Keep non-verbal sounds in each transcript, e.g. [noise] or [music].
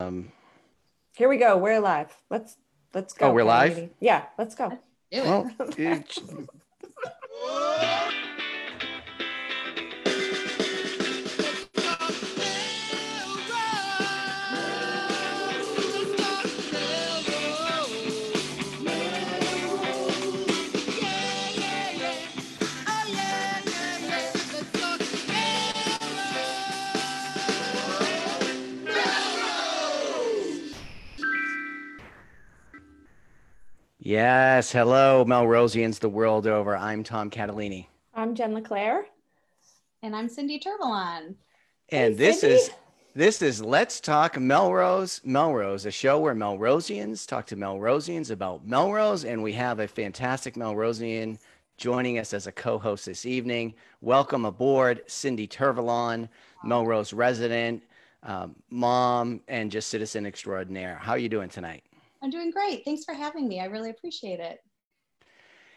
Um, Here we go. We're live. Let's let's go. Oh, we're live? Yeah, let's go. Do it. well, [laughs] it- yes. Hello, Melrosians the world over. I'm Tom Catalini. I'm Jen LeClaire. And I'm Cindy Turbalon. And Hey, this Cindy. is this is Let's Talk Melrose. Melrose, a show where Melrosians talk to Melrosians about Melrose, and we have a fantastic Melrosian joining us as a co-host this evening. Welcome aboard, Cindy Turvalon, Melrose resident, um, mom, and just citizen extraordinaire. How are you doing tonight? I'm doing great. Thanks for having me. I really appreciate it.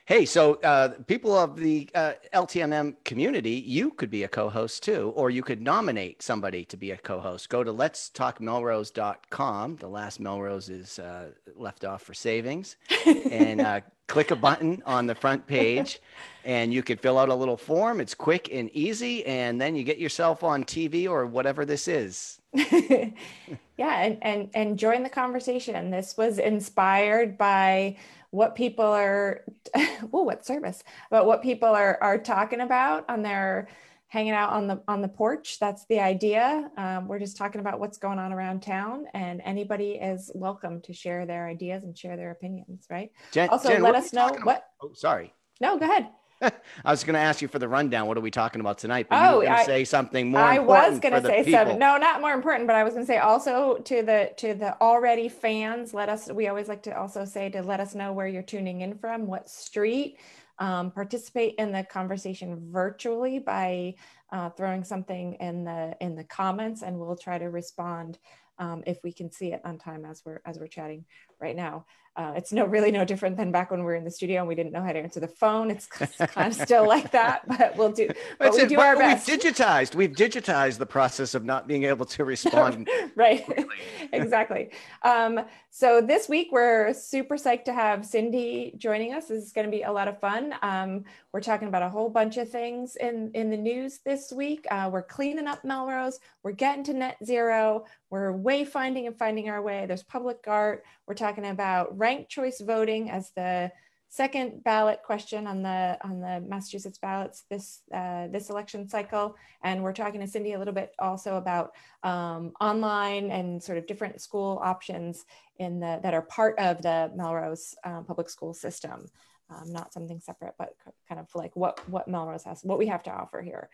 Hey, so uh, people of the uh, LTMM community, you could be a co-host too, or you could nominate somebody to be a co-host. Go to let's talk melrose.com. The last Melrose is uh, left off for savings and uh, [laughs] click a button on the front page and you could fill out a little form. It's quick and easy. And then you get yourself on TV or whatever this is. [laughs] yeah, and, and and join the conversation. This was inspired by what people are [laughs] well what service, but what people are are talking about on their hanging out on the on the porch. That's the idea. Um, we're just talking about what's going on around town, and anybody is welcome to share their ideas and share their opinions. Right. Jen, Also, Jen, let us know what. Oh, sorry. No, go ahead. [laughs] I was going to ask you for the rundown. What are we talking about tonight? But you Oh, were going to say something more I was going to say something. No, not more important, but I was going to say also to the to the already fans. Let us. We always like to also say to let us know where you're tuning in from, what street. Um, participate in the conversation virtually by uh, throwing something in the in the comments, and we'll try to respond um, if we can see it on time as we're as we're chatting right now. Uh, it's no really no different than back when we were in the studio and we didn't know how to answer the phone. It's, [laughs] kind of still like that, but we'll do. But we do our we've best. digitized. We've digitized the process of not being able to respond. [laughs] right [laughs] exactly um, so this week we're super psyched to have cindy joining us this is going to be a lot of fun um, we're talking about a whole bunch of things in in the news this week uh, we're cleaning up melrose we're getting to net zero we're wayfinding and finding our way there's public art we're talking about ranked choice voting as the second ballot question on the on the massachusetts ballots this uh, this election cycle and we're talking to cindy a little bit also about um, online and sort of different school options in the that are part of the Melrose um, public school system, um, not something separate, but kind of like what what Melrose has, what we have to offer here.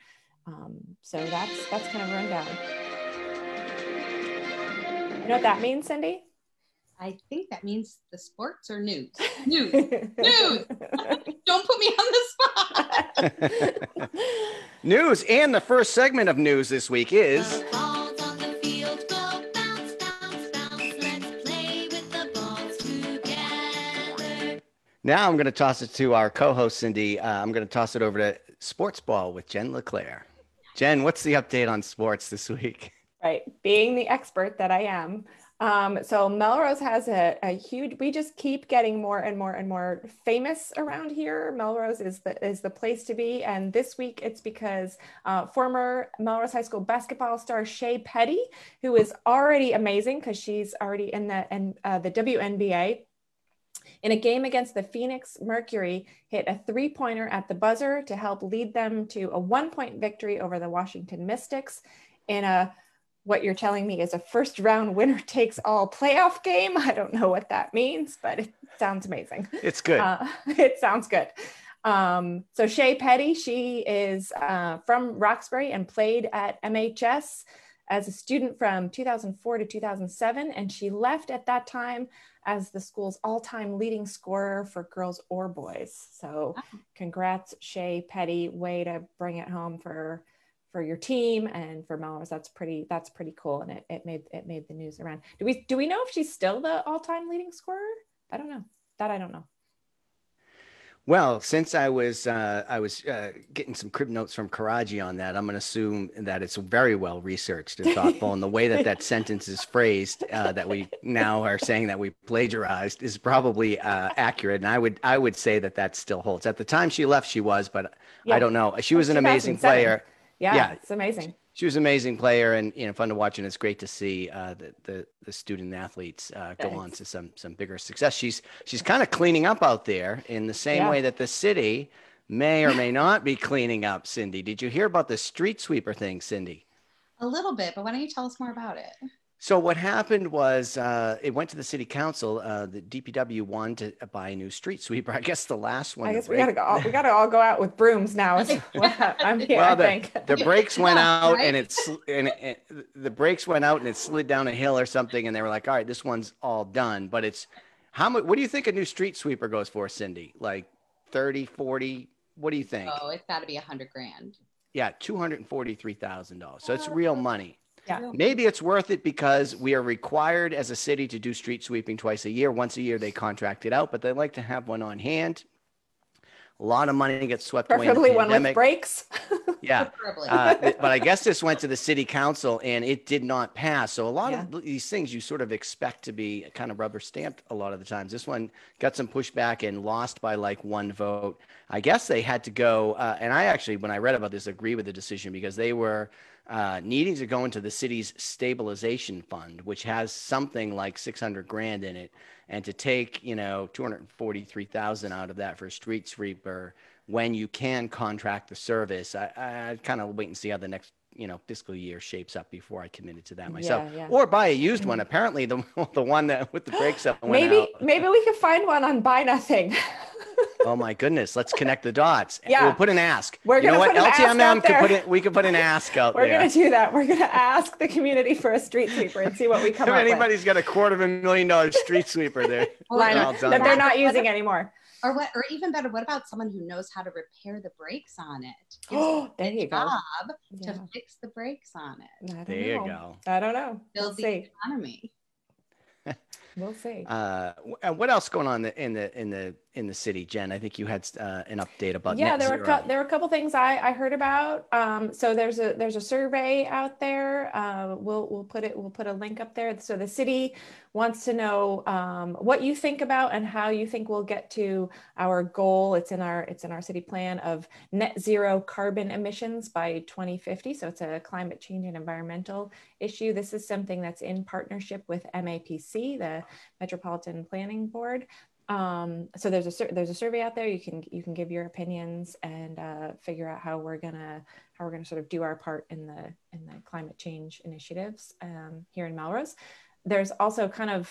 Um, so that's that's kind of rundown. You know what that means, Cindy? I think that means the sports or news. News. [laughs] News. Don't put me on the spot. [laughs] news and the first segment of news this week is The balls on the field go bounce, bounce, bounce. Let's play with the balls together. now. I'm going to toss it to our co-host Cindy. Uh, I'm going to toss it over to Sports Ball with Jen Leclaire. Jen, what's the update on sports this week? right being the expert that i am um, so melrose has a, a huge we just keep getting more and more and more famous around here. Melrose is the is the place to be. And this week it's because uh, former melrose high school basketball star Shey Peddy who is already amazing because she's already in the and uh, the wnba in a game against the Phoenix Mercury, hit a three pointer at the buzzer to help lead them to a one point victory over the Washington Mystics. In a what you're telling me is a first round winner [laughs] takes all playoff game. I don't know what that means, but it sounds amazing. It's good. Uh, [laughs] it sounds good. Um, so Shey Peddy, she is uh, from Roxbury and played at MHS as a student from 2004 to 2007, and she left at that time as the school's all-time leading scorer for girls or boys. So, congrats, Shey Peddy. Way to bring it home for for your team and for Melrose. That's pretty. That's pretty cool, and it, it made it made the news around. Do we do we know if she's still the all-time leading scorer? I don't know. That I don't know. Well, since I was uh, I was uh, getting some crib notes from Karaji on that, I'm going to assume that it's very well researched and thoughtful, and the way that that sentence is phrased, uh, that we now are saying that we plagiarized, is probably uh, accurate. And I would I would say that that still holds. At the time she left, she was, but Yeah. I don't know. She was an amazing player. Yeah, Yeah. it's amazing. She was an amazing player, and you know, fun to watch. And it's great to see uh, the, the the student athletes uh, go on to some some bigger success. She's she's kind of cleaning up out there in the same Yeah. way that the city may or may not be cleaning up. Cindy, did you hear about the street sweeper thing, Cindy? A little bit, but why don't you tell us more about it? So what happened was uh, it went to the city council. Uh, the DPW wanted to buy a new street sweeper. [laughs] I guess the last one. I guess we break- gotta go. all- We [laughs] gotta all go out with brooms now. Is [laughs] what I'm here. Well, I the, think. the brakes went Yeah, out right? and it's and, it, the brakes went out and it slid down a hill or something and they were like all right this one's all done but it's how much what do you think a new street sweeper goes for cindy like 30 40 what do you think Oh, it's got to be a hundred grand. yeah $243000 so it's real money Yeah. maybe it's worth it because we are required as a city to do street sweeping twice a year once a year they contract it out but they like to have one on hand a lot of money gets swept away in Preferably one with pandemic. brakes. [laughs] yeah uh, but I guess this went to [laughs] the city council and it did not pass. So a lot of these things you sort of expect to be kind of rubber stamped a lot of the times. This one got some pushback and lost by like one vote. I guess they had to go, uh, and I actually, when I read about this, agree with the decision because they were uh, needing to go into the city's stabilization fund, which has something like 600 grand in it, and to take you know 243,000 out of that for a street sweeper when you can contract the service. I, I I'd kind of wait and see how the next you know fiscal year shapes up before I committed to that myself, Yeah, yeah. or buy a used one. Apparently, the [laughs] the one that with the brakes up went maybe out. maybe we could find one on Buy Nothing. [laughs] Oh my goodness, let's connect the dots. [laughs] Yeah. we'll put an ask. We're you know gonna what? put an ask LTMM out could put it. We could put an ask out there. We're there. gonna do that. We're gonna ask the community for a street sweeper and see what we come if up with. anybody's got a quarter of a million dollar street sweeper there, [laughs] Or- Line all up done. that they're not using anymore. Or what? Or even better, what about someone who knows how to repair the brakes on it? Oh, [gasps] there you go. job Yeah. to fix the brakes on it. I don't there you know. go. I don't know. We'll the see. economy. We'll see. [laughs] Uh, and what else going on in the in the in the in the city, Jen? I think you had uh, an update about yeah there were cou- there were a couple things I, I heard about. Um, so there's a there's a survey out there. Uh, we'll we'll put it we'll put a link up there. So the city wants to know um, what you think about and how you think we'll get to our goal. It's in our it's in our city plan of net zero carbon emissions by 2050 so it's a climate change and environmental issue. This is something that's in partnership with MAPC the Metropolitan Planning Board um, so there's a there's a survey out there you can you can give your opinions and uh, figure out how we're gonna how we're gonna sort of do our part in the in the climate change initiatives um, here in Melrose. There's also kind of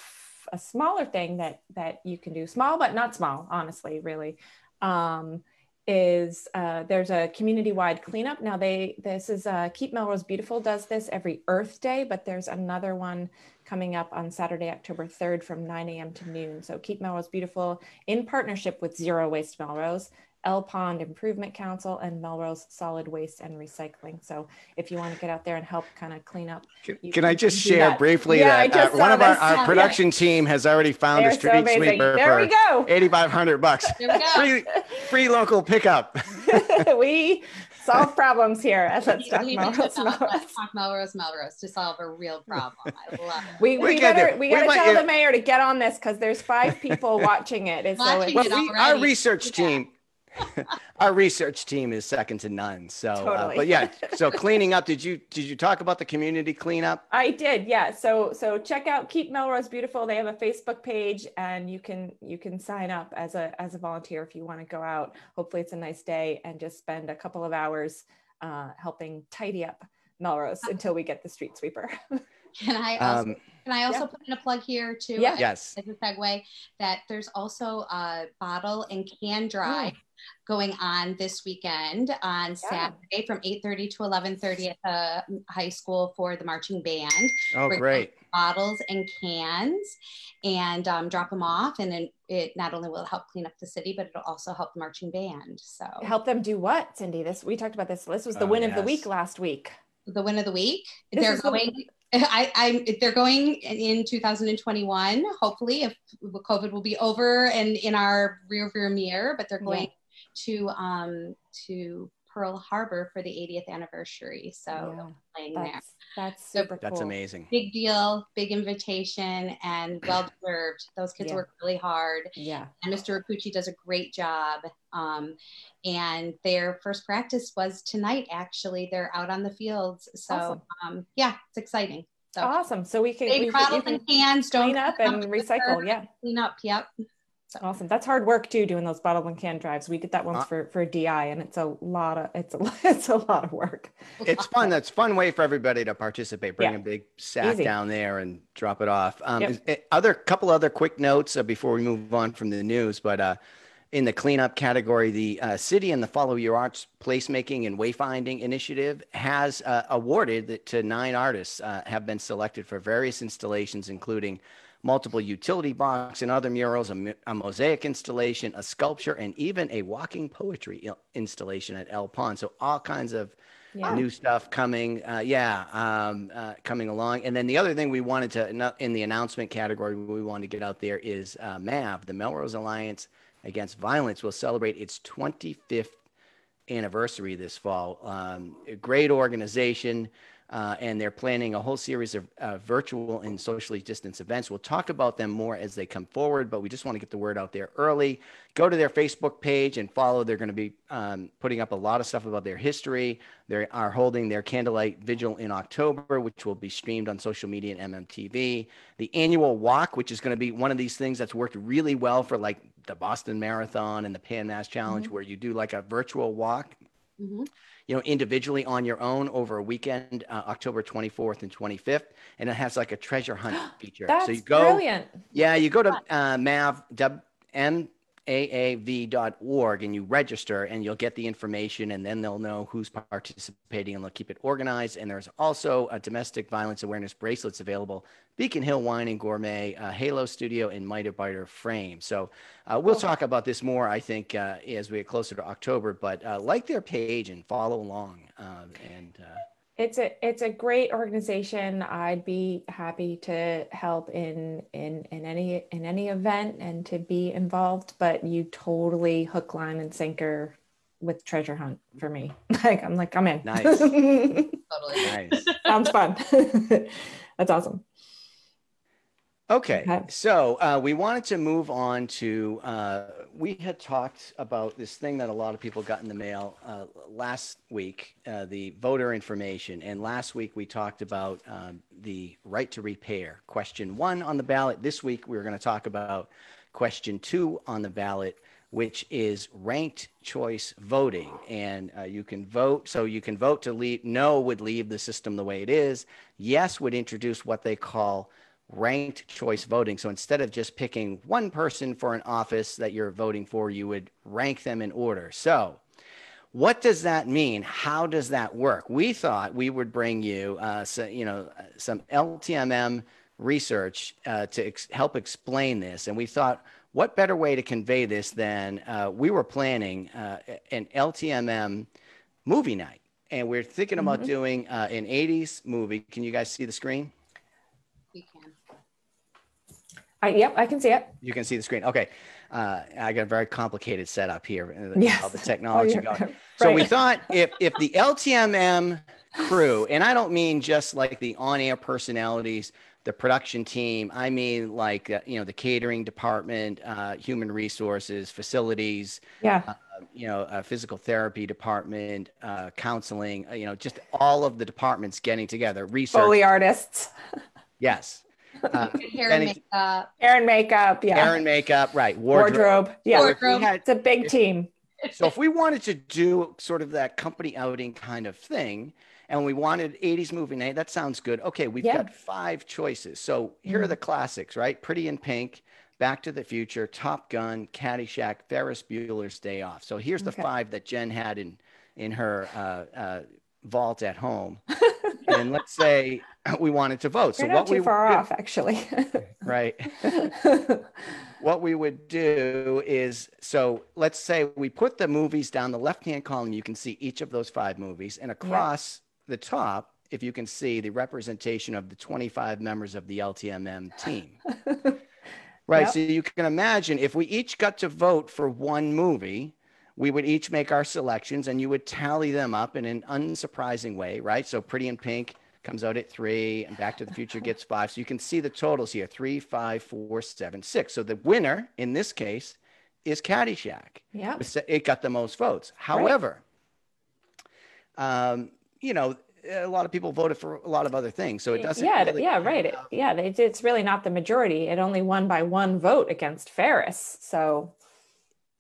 a smaller thing that that you can do small but not small honestly really um, is uh, there's a community-wide cleanup now they this is uh, keep melrose beautiful does this every earth day but there's another one coming up on Saturday, October 3rd from 9 a.m. to noon. So keep Melrose beautiful in partnership with Zero Waste Melrose, Ell Pond Improvement Council, and Melrose Solid Waste and Recycling. So if you want to get out there and help kind of clean up, Can, can I just do share that. briefly Yeah, I that uh, just one of our, this. our [laughs] Yeah. production team has already found they're a street amazing. sweeper There we for go. 8500 bucks. There we go. free, free local pickup. [laughs] we solve problems here at [laughs] Let's Talk We- we Melrose. put that up, Melrose. Let's talk Melrose, Melrose to solve a real problem. I love [laughs] it. We, We we, get better we We gotta might- tell yeah. the mayor to get on this because there's five people watching it. It's- So Watching it's, well, we, our research Yeah. team, [laughs] our research team is second to none. So, uh, but yeah, so [laughs] cleaning up. Did you did you talk about the community cleanup? I did, yeah. So so check out Keep Melrose Beautiful. They have a Facebook page, and you can you can sign up as a as a volunteer if you want to go out. Hopefully, it's a nice day and just spend a couple of hours uh, helping tidy up Melrose until we get the street sweeper. [laughs] Can I also, Um, can I also yeah. put in a plug here too? Yeah. yes. As a segue, that there's also a bottle and can drive going on this weekend on Saturday from 8:30 to 11:30 at the high school for the marching band. Oh, Bring great. bottles and cans and um, drop them off. And then it not only will help clean up the city, but it'll also help the marching band. So Help them do what, Cindy? This we talked about this. This was the Oh, win of the week last week. the win of the week, This they're is the- going. [laughs] I, I, they're going in 2021. Hopefully, if COVID will be over and in our rear view mirror, but they're Yeah. going to um to Pearl Harbor for the 80th anniversary. So Yeah, they'll be playing there. That's that's So super That's cool. amazing. Big deal, big invitation, and [clears throat] well deserved. Those kids Yeah. work really hard, Yeah. and Mr. Rapucci does a great job. Um, and their first practice was tonight. Actually, they're out on the fields. So Awesome. um, yeah, it's exciting. So Awesome. So we can, we can, you bottles can and cans. Don't clean up and recycle. Yeah. clean up. Yep. Awesome. That's hard work too, doing those bottle and can drives. We did that once Uh, for, for DI and it's a lot of, it's a, [laughs] it's a lot of work. It's fun. That's fun way for everybody to participate. Bring Yeah. a big sack Easy. down there and drop it off. Um, Yep. is- eh, other couple other quick notes uh, before we move on from the news, but uh, in the cleanup category, the uh, city and the Follow Your Arts placemaking and wayfinding initiative has uh, awarded that to nine artists uh, have been selected for various installations, including multiple utility box and other murals, a, a mosaic installation, a sculpture, and even a walking poetry installation at Ell Pond. So all kinds of Yeah. new stuff coming. Uh, yeah, um, uh, coming along. And then the other thing we wanted to in the announcement category we wanted to get out there is uh, MAV, the Melrose Alliance Against Violence, will celebrate its 25th anniversary this fall. Um, a great organization. Uh, and they're planning a whole series of uh, virtual and socially distanced events. We'll talk about them more as they come forward, but we just want to get the word out there early. Go to their Facebook page and follow. They're going to be um, putting up a lot of stuff about their history. They are holding their candlelight vigil in October, which will be streamed on social media and MMTV. The annual walk, which is going to be one of these things that's worked really well for like the Boston Marathon and the Pan Mass Challenge, where you do like a virtual walk Mhm. You know, individually on your own over a weekend, uh, October 24th and 25th. And it has like a treasure hunt [gasps] feature. That's so you go, brilliant. yeah, you go to uh, mav, w- M-A-A-V.org and you register and you'll get the information and then they'll know who's participating and they'll keep it organized. And there's also a domestic violence awareness bracelets available. Beacon Hill Wine and Gourmet, uh, Halo Studio, and Mitre Biter Frame. So uh, we'll talk about this more, I think, uh, as we get closer to October. But uh, like their page and follow along. Um, and uh, It's a it's a great organization. I'd be happy to help in in in any in any event and to be involved. But you totally hook, line, and sinker with treasure hunt for me. [laughs] Like I'm like I'm in. Nice. [laughs] Totally. nice. Sounds fun. [laughs] That's awesome. Okay, Okay. so uh, we wanted to move on to. Uh, we had talked about this thing that a lot of people got in the mail uh, last week, uh, the voter information. And last week we talked about um, the right to repair. Question one on the ballot. This week we are going to talk about question two on the ballot, which is ranked choice voting. And uh, you can vote. So you can vote to leave. No would leave the system the way it is. Yes would introduce what they call ranked choice voting. So instead of just picking one person for an office that you're voting for, you would rank them in order. So, what does that mean? How does that work? We thought we would bring you, uh, so, you know, some LTMM research uh, to ex- help explain this, and we thought, what better way to convey this than uh, we were planning uh, an LTMM movie night, and we're thinking about doing uh, an '80s movie. Can you guys see the screen? We can. I, yep, I can see it. You can see the screen. Okay. Uh, I got a very complicated setup here. Yes. How the [laughs] technology Oh, you're- [laughs] So we thought if if the [laughs] LTMM crew, and I don't mean just like the on-air personalities, the production team. I mean like uh, you know the catering department, uh, human resources, facilities, Yeah. uh, you know, a physical therapy department, uh, counseling. uh, You know, just all of the departments getting together. Research. Foley artists, Yes. Uh, [laughs] Hair and makeup. hair and makeup. Yeah. hair and makeup. Right. Wardrobe. Wardrobe. Yeah. So if we Wardrobe. had- It's a big team. so if we wanted to do sort of that company outing kind of thing and we wanted 80s movie night that sounds good okay we've Yeah. got five choices so here are the classics right pretty in pink back to the future top gun caddyshack ferris bueller's day off so here's the Okay. five that jen had in in her uh, uh, vault at home [laughs] and let's say [clears throat] we wanted to vote so You're what not too we far off, actually. [laughs] right [laughs] what we would do is so let's say we put the movies down the left hand column you can see each of those five movies and across the top if you can see the representation of the 25 members of the LTMM team. [laughs] Right. Yep. So you can imagine if we each got to vote for one movie, we would each make our selections and you would tally them up in an unsurprising way, right? So Pretty in Pink comes out at three and Back to the Future gets five. So you can see the totals here three, five, four, seven, six. So the winner in this case is Caddyshack. yeah. It got the most votes. However, um, you know, a lot of people voted for a lot of other things. So it doesn't. yeah, really yeah, right. It- yeah, they, it's really not the majority. It only won by one vote against Ferris. So,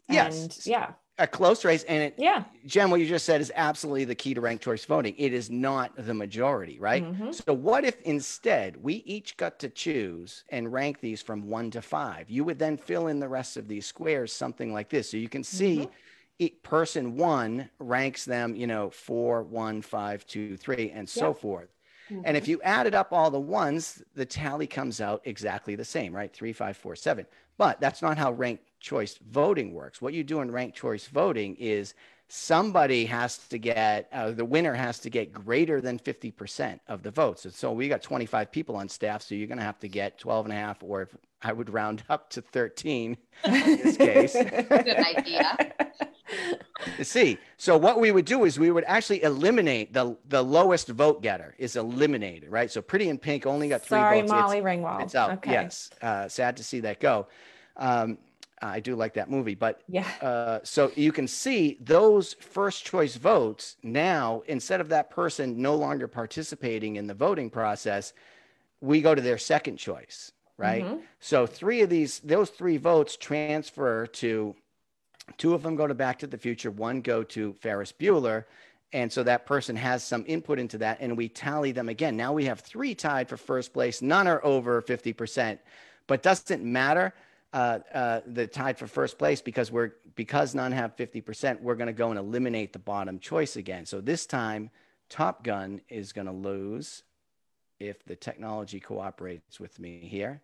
Yes. and yeah, A close race. And it, yeah, Jen, what you just said is absolutely the key to ranked choice voting. It is not the majority, right? Mhm. So, what if instead we each got to choose and rank these from one to five? You would then fill in the rest of these squares, something like this. So you can see e- person one ranks them, you know, four, one, five, two, three, and so Yeah. Forth. And if mm-hmm. you added up all the ones, the tally comes out exactly the same, right? Three, five, four, seven. But that's not how ranked choice voting works. What you do in ranked choice voting is somebody has to get, uh, the winner has to get greater than 50% of the votes. And so we got 25 people on staff, so you're going to have to get 12 and a half, or if I would round up to 13 in this [laughs] case. Good idea. [laughs] see. So what we would do is we would actually eliminate the the lowest vote getter is eliminated, right? So Pretty in Pink only got three Sorry, votes. It's- Molly Ringwald. It's, out. Okay. Yes. Uh, sad to see that go. Um, I do like that movie, but Yeah. [laughs] uh, so you can see those first choice votes now instead of that person no longer participating in the voting process, we go to their second choice, right? Mhm. So three of these, those three votes transfer to two of them go to Back to the Future, one go to Ferris Bueller. And so that person has some input into that, and we tally them again. Now we have three tied for first place. None are over 50%, but doesn't matter. Uh, uh, the tied for first place because we're because none have 50%. We're going to go and eliminate the bottom choice again. So this time, Top Gun is going to lose if the technology cooperates with me here.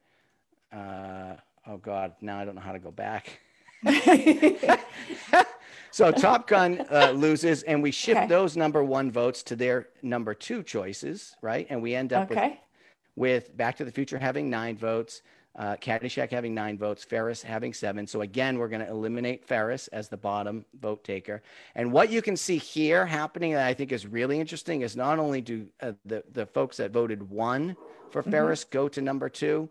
Uh, oh God, now I don't know how to go back. [laughs] so Top Gun uh, loses, and we shift Okay. those number one votes to their number two choices, right? And we end up with, with Back to the Future having nine votes, uh, Caddyshack having nine votes, Ferris having seven. So again, we're going to eliminate Ferris as the bottom vote taker. And what you can see here happening that I think is really interesting is not only do uh, the the folks that voted one for Ferris go to number two,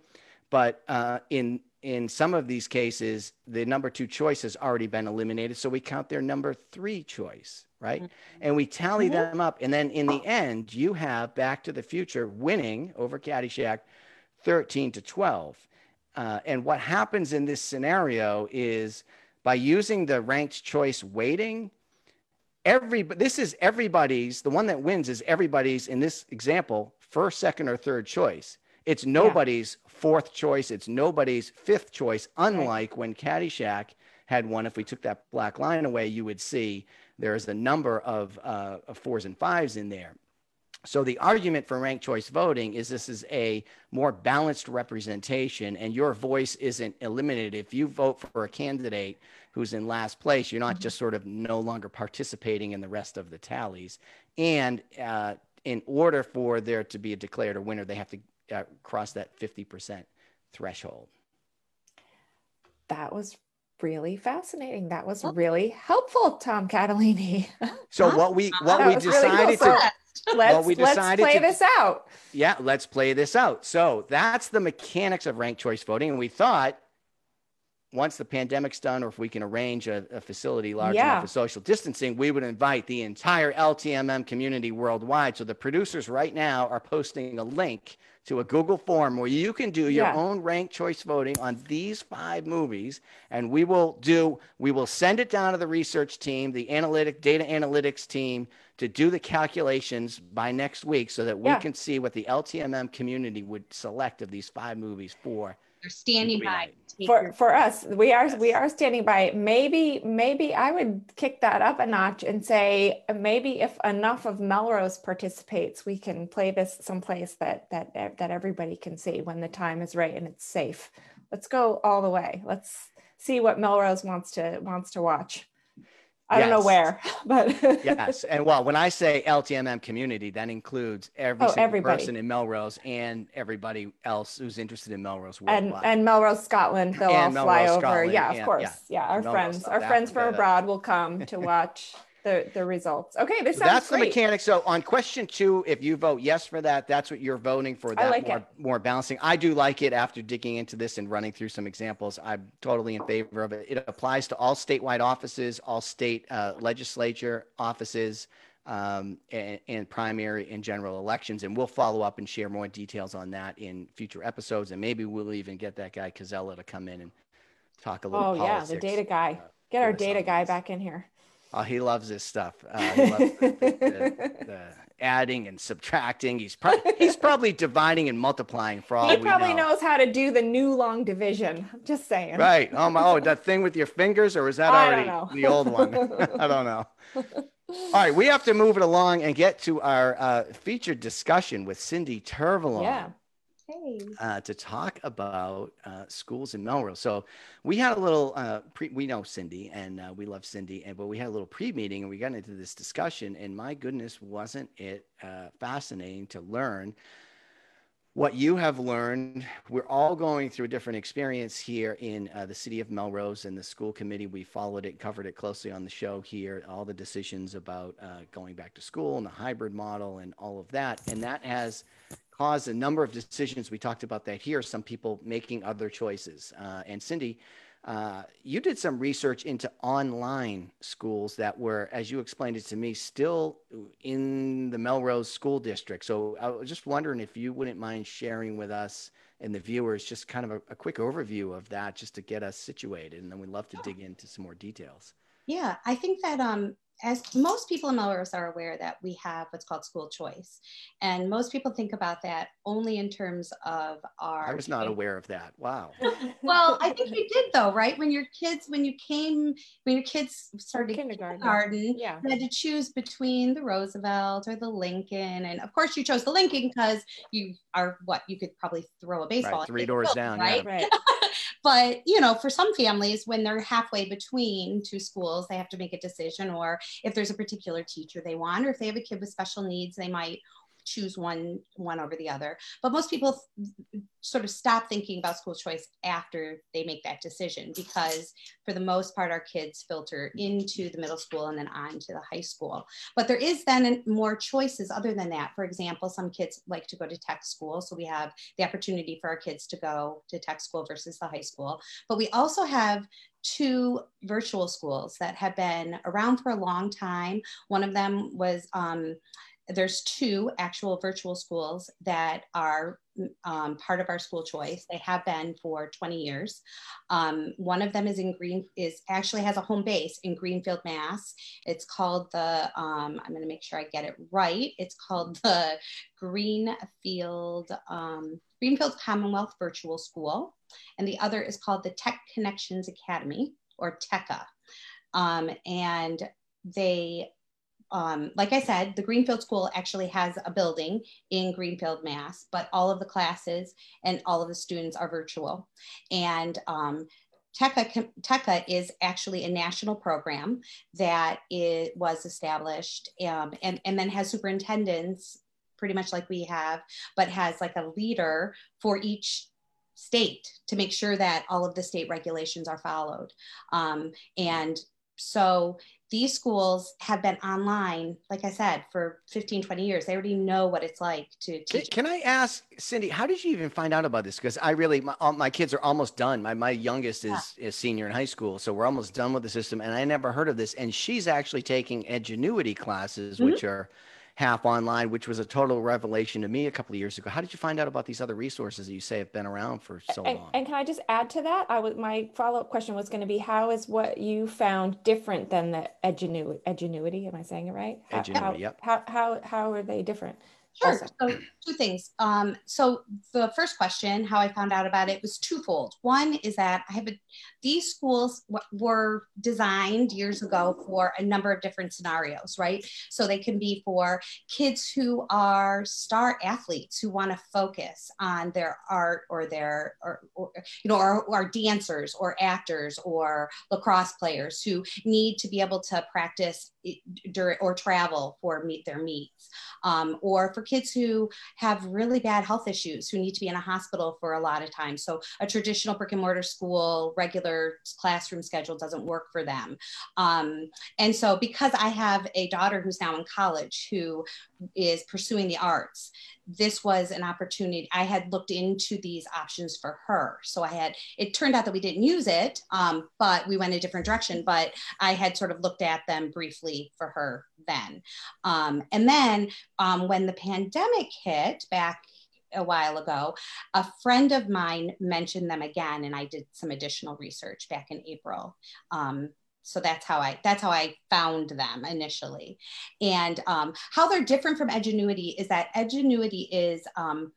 but uh, in in some of these cases, the number two choice has already been eliminated. So we count their number three choice, right? And we tally them up. And then in the end, you have Back to the Future winning over Caddyshack 13 to 12. Uh, and what happens in this scenario is by using the ranked choice weighting, every this is everybody's the one that wins is everybody's in this example first second or third choice. It's nobody's fourth choice. It's nobody's fifth choice unlike when caddyshack had one. If we took that black line away you would see there's a number of, uh, of fours and fives in there so the argument for ranked choice voting is this is a more balanced representation and your voice isn't eliminated. If you vote for a candidate who's in last place, you're not just sort of no longer participating in the rest of the tallies. And uh, in order for there to be a declared a winner, they have to uh, cross that 50% threshold. That was really fascinating. That was really helpful, Tom Catalini. [laughs] So what we what That we was really cool. decided So- to [laughs] let's we let's play to- this out. yeah, let's play this out. So that's the mechanics of ranked choice voting. And we thought once the pandemic's done, or if we can arrange a, a facility large Yeah. enough for social distancing, we would invite the entire LTMM community worldwide. So the producers right now are posting a link to a Google form where you can do your Yeah. own ranked choice voting on these five movies. And we will do, we will send it down to the research team, the analytic data analytics team to do the calculations by next week so that we Yeah. can see what the LTMM community would select of these five movies for. They're standing by. night. For for us, we are we are standing by. Maybe maybe I would kick that up a notch and say uh, maybe if enough of Melrose participates, we can play this someplace that that that everybody can see when the time is right and it's safe. Let's go all the way. Let's see what Melrose wants to wants to watch. I don't know where, [laughs] but yes. And well, when I say LTMM community, that includes every Oh, single everybody. person in Melrose and everybody else who's interested in Melrose and worldwide. and Melrose, Scotland, they'll And all fly Melrose, over. Scotland, yeah, of and- course. yeah. Yeah, our Melrose, friends, our friends from abroad will come to watch [laughs] the the results. Okay, this So sounds that's the mechanic. So on question two, if you vote yes for that, that's what you're voting for. I That like more, it. more balancing. I do like it after digging into this and running through some examples. I'm totally in favor of it. It applies to all statewide offices, all state uh, legislature offices, um, and, and primary and general elections. And we'll follow up and share more details on that in future episodes. And maybe we'll even get that guy Cazella to come in and talk a little Oh yeah, the data guy. uh, Get our data guy back in here. Oh, he loves this stuff. Uh, he loves the, the, [laughs] the adding and subtracting. He's pro- he's probably dividing and multiplying for all he we probably know. knows how to do the new long division. I'm just saying. Right. Oh my. Oh, that thing with your fingers, or is that already the old one? [laughs] I don't know. All right, we have to move it along and get to our uh, featured discussion with Cindy Turvalon. Yeah. Hey. uh, to talk about uh, schools in Melrose. So we had a little uh, pre. We know Cindy, and uh, we love Cindy, and but we had a little pre-meeting, and we got into this discussion. And my goodness, wasn't it uh, fascinating to learn what you have learned? We're all going through a different experience here in uh, the city of Melrose, and the school committee. We followed it, covered it closely on the show here. All the decisions about uh, going back to school and the hybrid model, and all of that, and that has caused a number of decisions. We talked about that here. Some people making other choices. Uh, and Cindy, uh, you did some research into online schools that were, as you explained it to me, still in the Melrose School District. So I was just wondering if you wouldn't mind sharing with us and the viewers just kind of a, a quick overview of that, just to get us situated. And then we'd love to dig into some more details. Yeah, I think that um, as most people in Melrose are aware that we have what's called school choice, and most people think about that only in terms of our. I was not aware of that. Wow. [laughs] Well, I think you did though, right? When your kids, when you came, when your kids started kindergarten. kindergarten, Yeah. you had to choose between the Roosevelt or the Lincoln, and of course you chose the Lincoln because you are what you could probably throw a baseball Right, three the doors building, down, right? yeah. Right. [laughs] but you know for some families when they're halfway between two schools they have to make a decision or if there's a particular teacher they want or if they have a kid with special needs they might choose one one over the other. But most people sort of stop thinking about school choice after they make that decision because for the most part our kids filter into the middle school and then on to the high school. But there is then more choices other than that. For example some kids like to go to tech school so we have the opportunity for our kids to go to tech school versus the high school. But we also have two virtual schools that have been around for a long time. One of them was um, there's two actual virtual schools that are um, part of our school choice. They have been for 20 years. Um, one of them is in Green, is actually has a home base in Greenfield, Mass. It's called the, um, I'm going to make sure I get it right. It's called the Greenfield, um, Greenfield Commonwealth Virtual School. And the other is called the TEC Connections Academy or TECCA. Um, and they um, like I said, the Greenfield School actually has a building in Greenfield, Mass, but all of the classes and all of the students are virtual. And um, TECCA, TECCA is actually a national program that it was established um, and, and then has superintendents pretty much like we have, but has like a leader for each state to make sure that all of the state regulations are followed. Um, and so these schools have been online, like I said, for 15, 20 years. They already know what it's like to teach. can I ask Cindy, how did you even find out about this? Because I really, my, all, my kids are almost done. My, my youngest is, is senior in high school. So we're almost done with the system. And I never heard of this. And she's actually taking Edgenuity classes, Mm-hmm. which are half online, which was a total revelation to me a couple of years ago. How did you find out about these other resources that you say have been around for so And, long? and can I just add to that? I was my follow-up question was going to be how is what you found different than the edgenuity? Edgenuity, am I saying it right? How, Edgenuity, how, yep. How how how are they different? Sure. Also. So two things. Um, so the first question, how I found out about it, was twofold. One is that I have a, these schools w- were designed years ago for a number of different scenarios, right? So they can be for kids who are star athletes who want to focus on their art or their, or, or you know, or, or dancers or actors or lacrosse players who need to be able to practice during or travel for meet their meets um, or for kids who have really bad health issues who need to be in a hospital for a lot of time. So a traditional brick and mortar school, regular classroom schedule doesn't work for them. Um, and so because I have a daughter who's now in college who is pursuing the arts, this was an opportunity. I had looked into these options for her. So I had, it turned out that we didn't use it, um, but we went a different direction. But I had sort of looked at them briefly for her then. Um, and then um, when the pandemic hit back a while ago, a friend of mine mentioned them again, and I did some additional research back in April. Um, so that's how I that's how I found them initially, and um, how they're different from Edgenuity is that Edgenuity is um,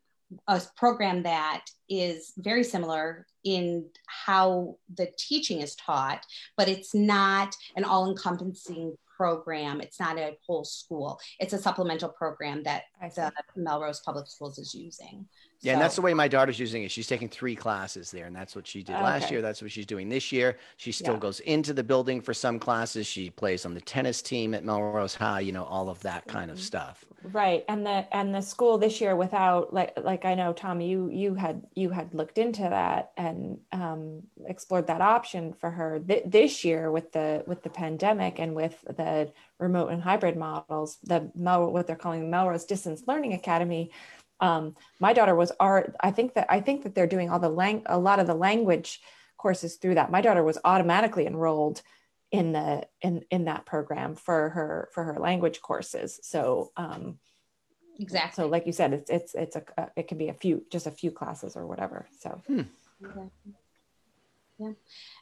a program that is very similar in how the teaching is taught, but it's not an all-encompassing program. It's not a whole school. It's a supplemental program that the Melrose Public Schools is using. Yeah, and that's the way my daughter's using it. She's taking three classes there, and that's what she did last year. That's what she's doing this year. She still Yeah. goes into the building for some classes. She plays on the tennis team at Melrose High. You know, all of that kind of Mhm. stuff. Right, and the and the school this year without like like I know Tom, you you had you had looked into that and um, explored that option for her Th- this year with the with the pandemic and with the remote and hybrid models. The Mel what they're calling the Melrose Distance Learning Academy. Um, my daughter was art. I think that I think that they're doing all the lang a lot of the language courses through that. My daughter was automatically enrolled in the in in that program for her for her language courses so um exactly. so like you said it's it's it's a uh, it can be a few just a few classes or whatever so Exactly. Yeah.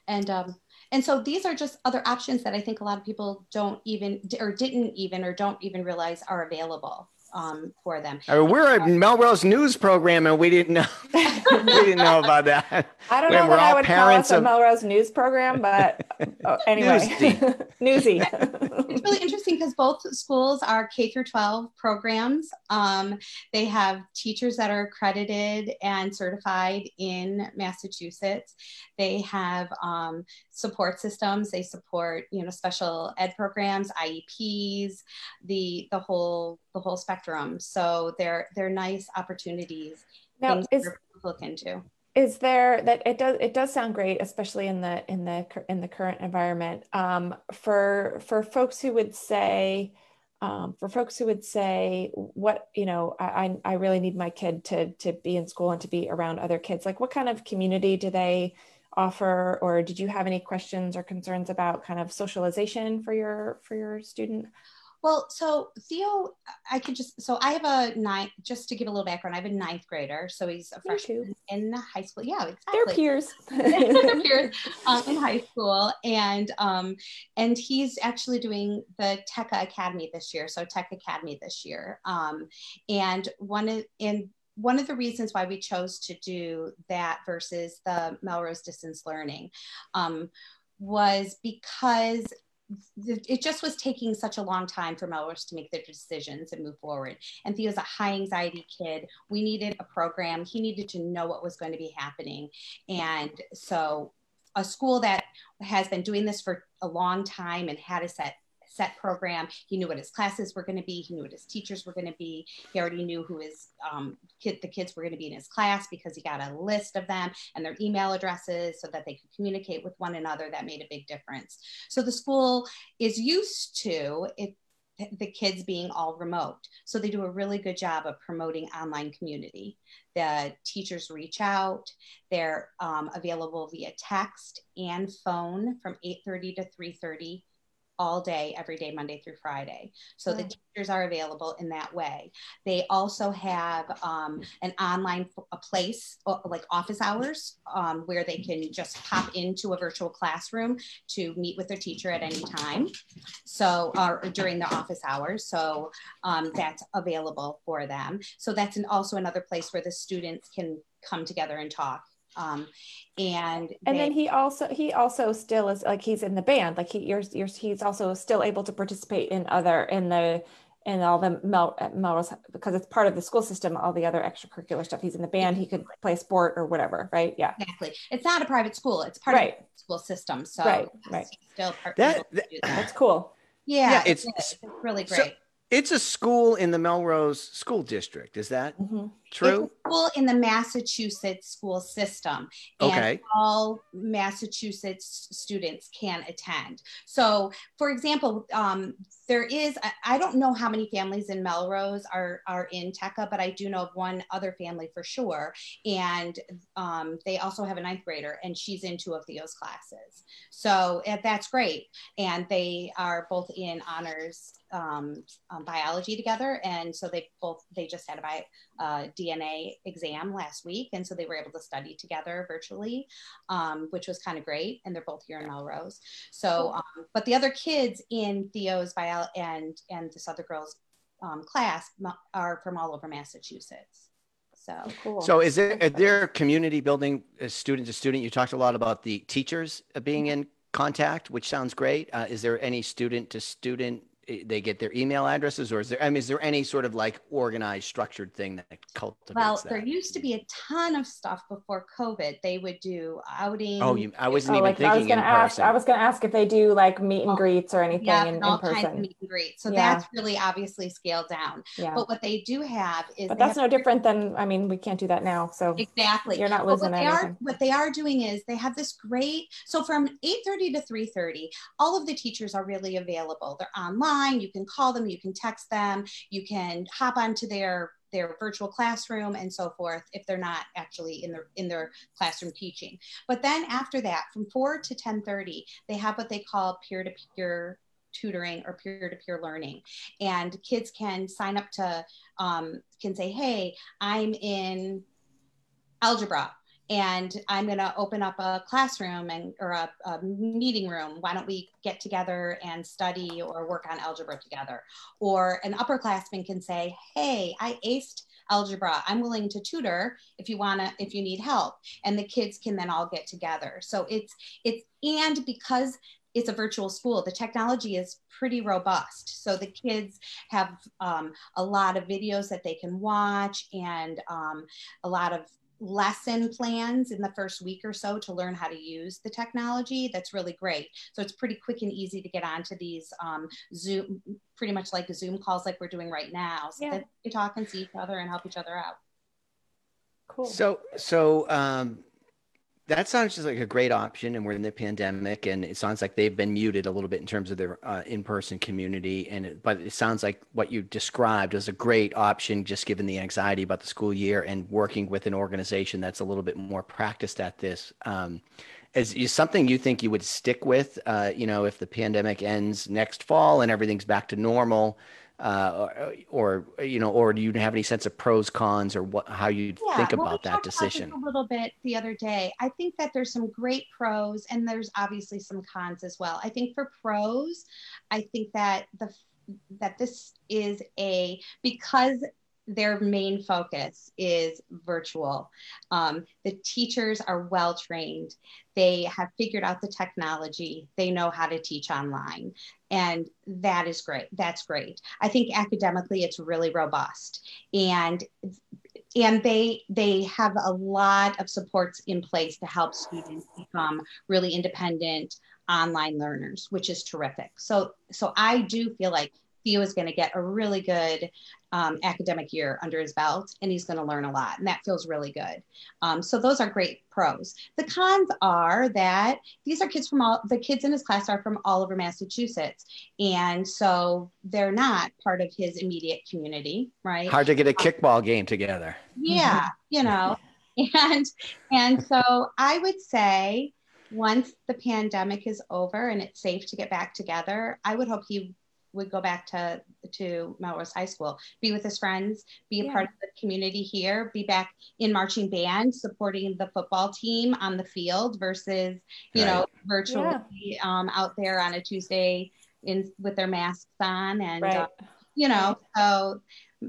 And um, and so these are just other options that I think a lot of people don't even or didn't even or don't even realize are available um, for them. I mean, we're a Melrose news program, and we didn't know [laughs] we didn't know about that. i don't When know we're what i all would call parents us a of- melrose news program but [laughs] oh, anyway [laughs] newsy It's really interesting because both schools are K through 12 programs. Um, they have teachers that are accredited and certified in Massachusetts. They have um, support systems. They support, you know, special ed programs, IEPs, the the whole the whole spectrum. So they're they're nice opportunities. now things is to look into. Is there that it does it does sound great especially in the in the in the current environment. Um, for for folks who would say um, for folks who would say what you know I, I really need my kid to to be in school and to be around other kids like what kind of community do they offer? Or did you have any questions or concerns about kind of socialization for your for your student Well, so Theo, I could just so I have a ninth. Just to give a little background, I have a ninth grader, so he's a freshman in high school. Yeah, exactly. their peers [laughs] Their peers, [laughs] um, in high school, and um, and he's actually doing the TECCA Academy this year. So Tech Academy this year, um, and one of and one of the reasons why we chose to do that versus the Melrose Distance Learning um, was because it just was taking such a long time for Melrose to make their decisions and move forward. And Theo's a high anxiety kid. We needed a program. He needed to know what was going to be happening. And so a school that has been doing this for a long time and had a set set program. He knew what his classes were going to be. He knew what his teachers were going to be. He already knew who his um, kid the kids were going to be in his class because he got a list of them and their email addresses so that they could communicate with one another. That made a big difference. So the school is used to it the kids being all remote. So they do a really good job of promoting online community. The teachers reach out. They're um, available via text and phone from 8.30 to 3.30 all day, every day, Monday through Friday. So the teachers are available in that way. They also have um, an online place like office hours um, where they can just pop into a virtual classroom to meet with their teacher at any time. So or during their office hours. So um, that's available for them. So that's an, also another place where the students can come together and talk. Um, and And they- then he also he also still is like he's in the band. Like he you're, you're he's also still able to participate in other in the in all the Mel, at Melrose because it's part of the school system. All the other extracurricular stuff. He's in the band. He could play sport or whatever. Right? Yeah. exactly, it's not a private school; it's part Right. of the school system. So Right, right. still part. That- that- That's cool. Yeah, Yeah, it's- is. It's really so- great. It's a school in the Melrose School District. Is that Mhm. True? It's a school in the Massachusetts school system. And Okay. all Massachusetts students can attend. So, for example, um, there is, I, I don't know how many families in Melrose are, are in TECCA, but I do know of one other family for sure. And um, they also have a ninth grader, and she's in two of Theo's classes. So eh, that's great. And they are both in honors um, um, biology together. And so they both, they just had a bio, uh, DNA exam last week. And so they were able to study together virtually, um, which was kind of great. And they're both here in Melrose. So, um, but the other kids in Theo's bio and, and this other girl's um, class are from all over Massachusetts. So, Cool. So is there are there community building uh, student to student? You talked a lot about the teachers uh, being in contact, which sounds great. Uh, is there any student to student? Uh, They get their email addresses, or is there? I mean, is there any sort of like organized, structured thing that cultivates well, that? there used to be a ton of stuff before COVID. They would do outings. oh, you, I wasn't Oh, even like I was gonna ask. person. I was gonna ask if they do like meet and Oh, greets or anything yeah, in, and all in kinds of person. meet and greet. So Yeah. that's really obviously scaled down. Yeah. But what they do have is But that's no different than I mean we can't do that now. So Exactly. You're not But losing what they are anything. what they are doing is they have this great so from 8:30 to 3:30 all of the teachers are really available. They're online, you can call them, you can text them, you can hop onto their their virtual classroom and so forth if they're not actually in their in their classroom teaching. But then after that from 4 to 10:30 they have what they call peer-to-peer tutoring or peer-to-peer learning and kids can sign up to um, can say hey i'm in algebra and i'm going to open up a classroom and or a, a meeting room. Why don't we get together and study or work on algebra together? Or an upperclassman can say hey i aced algebra. I'm willing to tutor if you want to if you need help. And the kids can then all get together. So it's it's and because it's a virtual school the technology is pretty robust. So the kids have um, a lot of videos that they can watch and um, a lot of lesson plans in the first week or so to learn how to use the technology that's really great so it's pretty quick and easy to get onto these um, zoom pretty much like zoom calls like we're doing right now so Yeah. that you talk and see each other and help each other out cool. So, so um, that sounds just like a great option, and we're in the pandemic, and it sounds like they've been muted a little bit in terms of their uh, in-person community. And it, but it sounds like what you described is a great option, just given the anxiety about the school year and working with an organization that's a little bit more practiced at this. Um, is, is something you think you would stick with? Uh, you know, if the pandemic ends next fall and everything's back to normal. Uh, or, or you know, or do you have any sense of pros, cons, or what how you Yeah, think well, we about that decision? a little bit the other day. I think that there's some great pros and there's obviously some cons as well. I think for pros, I think that the that this is a because their main focus is virtual. Um, the teachers are well trained. They have figured out the technology. They know how to teach online. And that is great. That's great. I think academically it's really robust. And and they they have a lot of supports in place to help students become really independent online learners which is terrific so so i do feel like theo is going to get a really good um, academic year under his belt and he's going to learn a lot and that feels really good. Um, so those are great pros. The cons are that these are kids from all the kids in his class are from all over massachusetts and so they're not part of his immediate community right? Hard to get a kickball game together. yeah you [laughs] know and and so i would say once the pandemic is over and it's safe to get back together, I would hope he would go back to to Melrose High School, be with his friends, be a Yeah. part of the community here, be back in marching band, supporting the football team on the field versus you know virtually um, out there on a Tuesday in with their masks on and Right. uh, you know so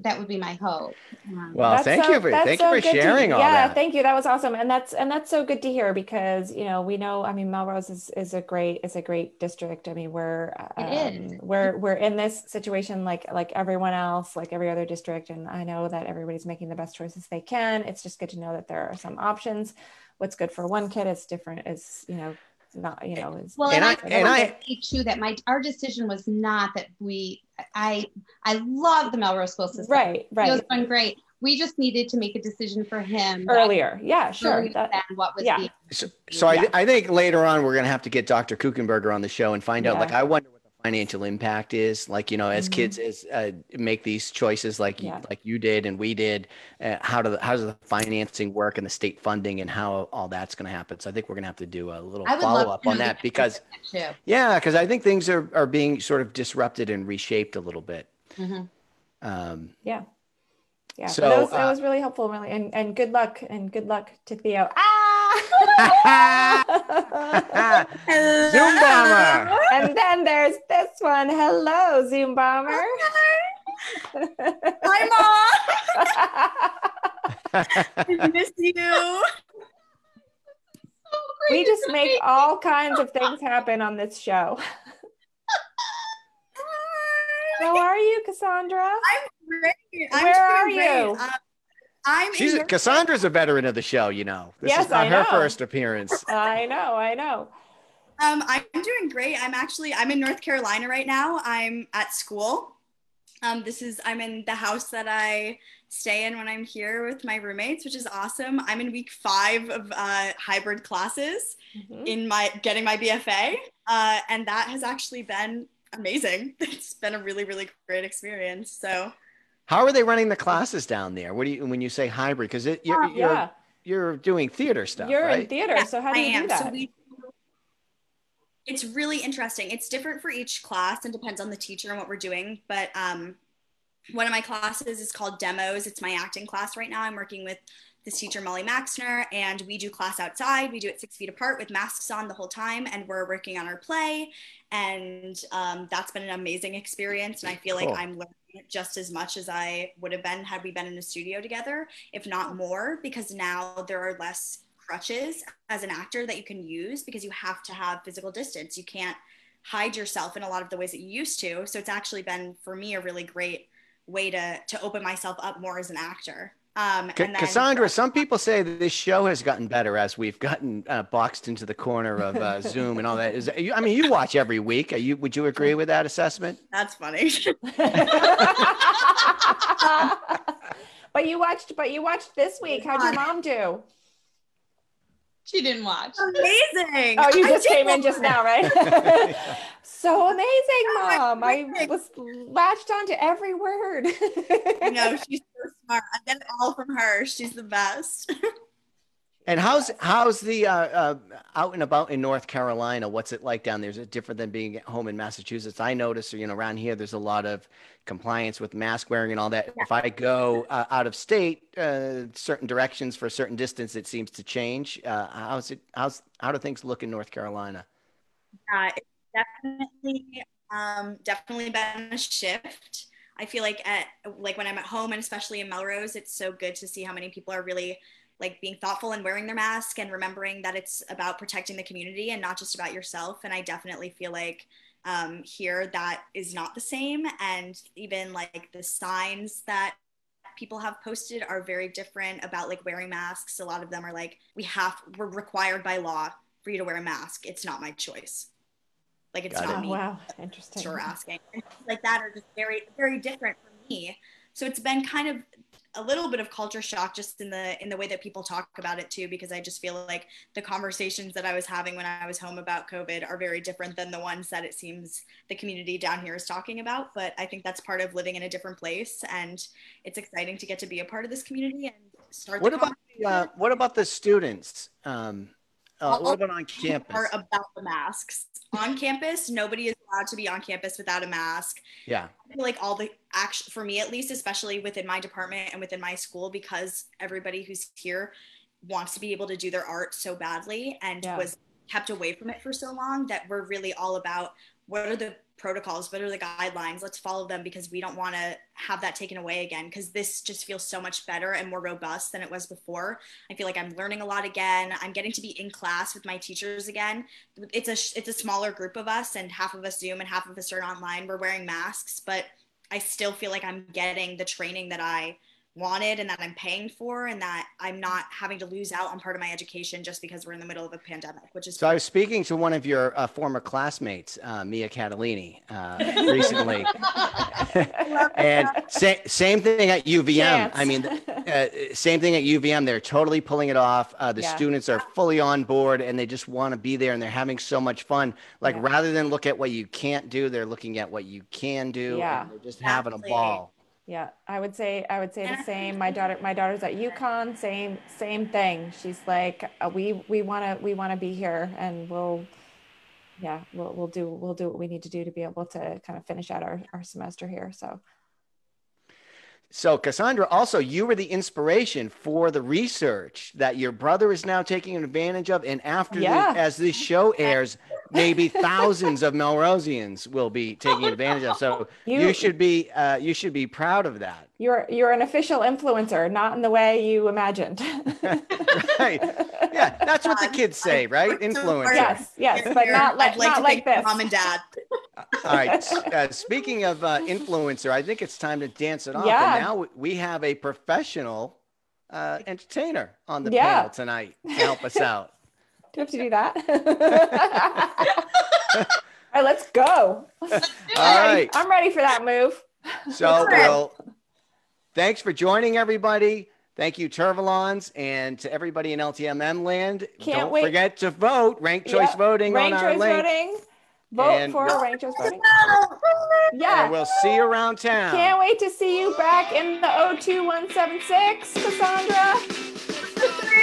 that would be my hope. Um, Well, That's thank so- you for that's thank you for good to- sharing all that. yeah, that. thank you. That was awesome, and that's and that's so good to hear because you know we know. I mean, Melrose is, is a great is a great district. I mean, we're um, we're we're in this situation like like everyone else, like every other district, and I know that everybody's making the best choices they can. It's just good to know that there are some options. What's good for one kid is different. Is you know not you know is Well, And and, I- I, and want I- say too that my our decision was not that we. I I love the Melrose school system. right right. It was right been great. We just needed to make a decision for him that earlier. Yeah, sure. earlier That, what was yeah. being So, so I, Yeah. I think later on we're going to have to get Dr. Kuchenberger on the show and find out. Yeah. Like, I wonder what the financial impact is. Like, you know, as Mhm. kids as uh, make these choices, like you, like you did and we did. Uh, how do the, how does the financing work and the state funding and how all that's going to happen? So I think we're going to have to do a little I would love follow up on that because too. yeah, because I think things are are being sort of disrupted and reshaped a little bit. Mhm. Um, Yeah. Yeah. So, So, that, was, that uh, was really helpful, really. And, and good luck and good luck to Theo. Ah! Zoom bomber. and then there's this one. Hello, Zoom Bomber. Hi, Mom. I miss you. we just make all kinds of things happen on this show. How are you, Cassandra? Great. I'm great. Where are great. you? Uh, I'm She's in a, Cassandra's a veteran of the show, you know. This Yes, is not I her know. first appearance. [laughs] I know, I know. Um, I'm doing great. I'm actually I'm in North Carolina right now. I'm at school. Um, this is I'm in the house that I stay in when I'm here with my roommates, which is awesome. I'm in week five of uh, hybrid classes Mhm. in my getting my BFA, uh, and that has actually been amazing. [laughs] It's been a really really great experience. So How are they running the classes down there? What do you when you say hybrid? Because you're, you're Yeah, you're doing theater stuff, you're in theater. Yeah, so how do I you do that? So we, it's really interesting. It's different for each class and depends on the teacher and what we're doing. But um, one of my classes is called Demos. It's my acting class right now. I'm working with this teacher, Molly Maxner, and we do class outside. We do it six feet apart with masks on the whole time, and we're working on our play. And um, that's been an amazing experience. And I feel Cool. like I'm learning just as much as I would have been had we been in a studio together, if not more, because now there are less crutches as an actor that you can use because you have to have physical distance. You can't hide yourself in a lot of the ways that you used to. So it's actually been for me a really great way to to open myself up more as an actor. Um, Ca- and then- Cassandra, some people say that this show has gotten better as we've gotten uh, boxed into the corner of uh, [laughs] Zoom and all that. Is you, I mean, you watch every week. Are you? Would you agree with that assessment? That's funny. [laughs] but you watched but you watched this week. How'd your mom do? She didn't watch. Amazing. Oh, you just came in just it. now, right? [laughs] so amazing, mom. I was latched onto every word. I know she's so smart. I get it all from her. She's the best. [laughs] And how's how's the uh, uh, out and about in North Carolina? What's it like down there? Is it different than being at home in Massachusetts? I notice, you know, around here there's a lot of compliance with mask wearing and all that. If I go uh, out of state, uh, certain directions for a certain distance, it seems to change. Uh, how's it? How's how do things look in North Carolina? It's definitely, um, definitely been a shift. I feel like at like when I'm at home and especially in Melrose, it's so good to see how many people are really like being thoughtful and wearing their mask and remembering that it's about protecting the community and not just about yourself. And I definitely feel like um, here that is not the same. And even like the signs that people have posted are very different about like wearing masks. A lot of them are like, we have, we're required by law for you to wear a mask. It's not my choice. Like it's Got not oh, me wow, [laughs] interesting. you're asking. Like that are just very, very different for me. So it's been kind of a little bit of culture shock just in the in the way that people talk about it too, because I just feel like the conversations that I was having when I was home about COVID are very different than the ones that it seems the community down here is talking about. But I think that's part of living in a different place, and it's exciting to get to be a part of this community and start. What the about the, uh, what about the students? Um, Uh, what about on campus? Are about the masks on campus. Nobody is allowed to be on campus without a mask. Yeah. I feel like all the action for me at least, especially within my department and within my school, because everybody who's here wants to be able to do their art so badly and Yeah. was kept away from it for so long that we're really all about what are the protocols what are the guidelines? Let's follow them because we don't want to have that taken away again because this just feels so much better and more robust than it was before. I feel like i'm learning a lot again. I'm getting to be in class with my teachers again. It's a it's a smaller group of us and half of us zoom and half of us are online. We're wearing masks but i still feel like i'm getting the training that i wanted and that i'm paying for and that i'm not having to lose out on part of my education just because we're in the middle of a pandemic which is So I was speaking to one of your uh, former classmates, uh, Mia Catalini, uh, [laughs] recently, [laughs] and sa- same thing at UVM. Chance. I mean, uh, same thing at UVM. They're totally pulling it off. Uh, the Yeah. students are fully on board, and they just want to be there, and they're having so much fun. Like Yeah. rather than look at what you can't do, they're looking at what you can do. Yeah. and they're just having a ball. Yeah, I would say I would say the same. My daughter, my daughter's at UConn. Same, same thing. She's like, uh, we we want to we want to be here, and we'll, yeah, we'll we'll do we'll do what we need to do to be able to kind of finish out our our semester here. So So, Cassandra, also, you were the inspiration for the research that your brother is now taking advantage of. And after, Yeah. the, as this show airs, maybe thousands of Melrosians will be taking advantage of. So, [laughs] you, You- should be uh, you should be proud of that. you're you're an official influencer, not in the way you imagined. [laughs] right? Yeah, that's what the kids say, right? Influencer. yes, yes, but not like like not to like this. mom and dad All right. [laughs] Uh, speaking of uh, influencer, I think it's time to dance it off. Yeah. And now we- we have a professional uh, entertainer on the Yeah. panel tonight to help us out. Do you have to do that? [laughs] All right, let's go. All I'm ready. I'm ready for that move. So, well, thanks for joining everybody. Thank you, Turvalons, and to everybody in LTMM land. Can't Don't wait. forget to vote. Ranked choice Yep, voting Ranked on our choice link. voting. Vote And- for ranked choice voting. [laughs] And Yeah. we'll see you around town. Can't wait to see you back in the 02176, Cassandra. [laughs]